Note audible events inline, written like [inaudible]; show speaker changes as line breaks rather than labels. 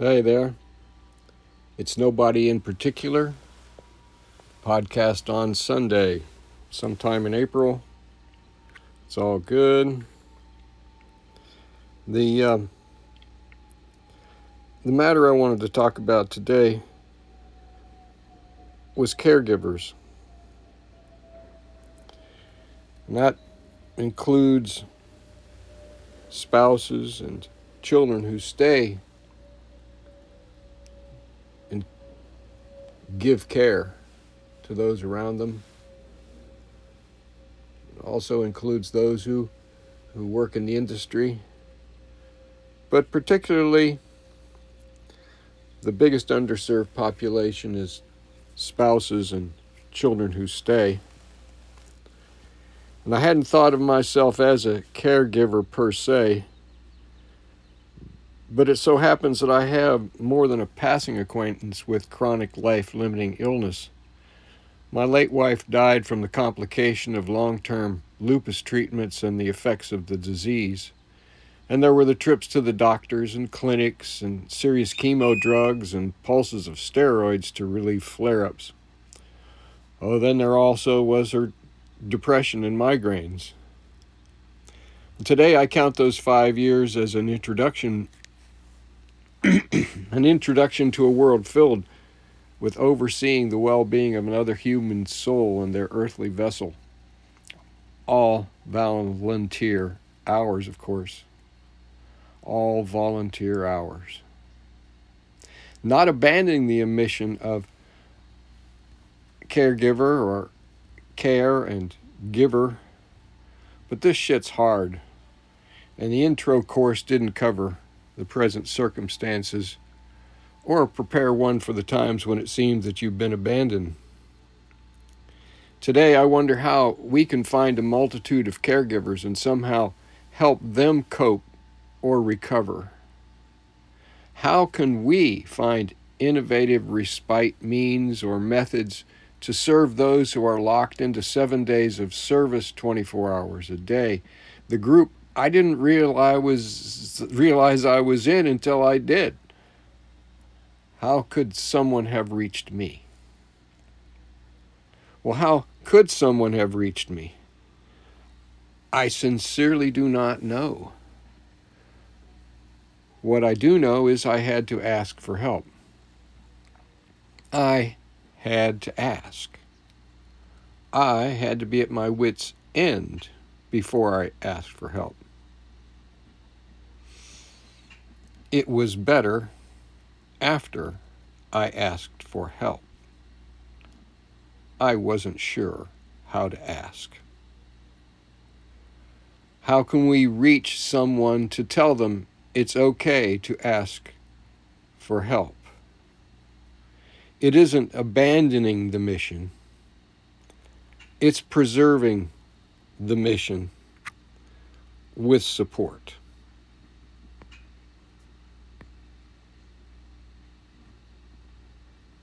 Hey there. It's nobody in particular. Podcast on Sunday, sometime in April. It's all good. The uh, the matter I wanted to talk about today was caregivers. And that includes spouses and children who stay give care to those around them. It also includes those who, who work in the industry, but particularly the biggest underserved population is spouses and children who stay. And I hadn't thought of myself as a caregiver per se, but it so happens that I have more than a passing acquaintance with chronic life limiting illness. My late wife died from the complication of long term lupus treatments and the effects of the disease. And there were the trips to the doctors and clinics and serious chemo drugs and pulses of steroids to relieve flare ups. Oh, then there also was her depression and migraines. Today I count those five years as an introduction [clears throat] an introduction to a world filled with overseeing the well being of another human soul in their earthly vessel. All volunteer hours, of course. All volunteer hours. Not abandoning the mission of caregiver or care and giver, but this shit's hard. And the intro course didn't cover the present circumstances or prepare one for the times when it seems that you've been abandoned. Today, I wonder how we can find a multitude of caregivers and somehow help them cope or recover. How can we find innovative respite means or methods to serve those who are locked into seven days of service 24 hours a day? The group I didn't realize I was realize I was in until I did. How could someone have reached me? Well, how could someone have reached me? I sincerely do not know. What I do know is I had to ask for help. I had to ask. I had to be at my wits' end before I asked for help. It was better after I asked for help. I wasn't sure how to ask. How can we reach someone to tell them it's okay to ask for help? It isn't abandoning the mission, it's preserving the mission with support.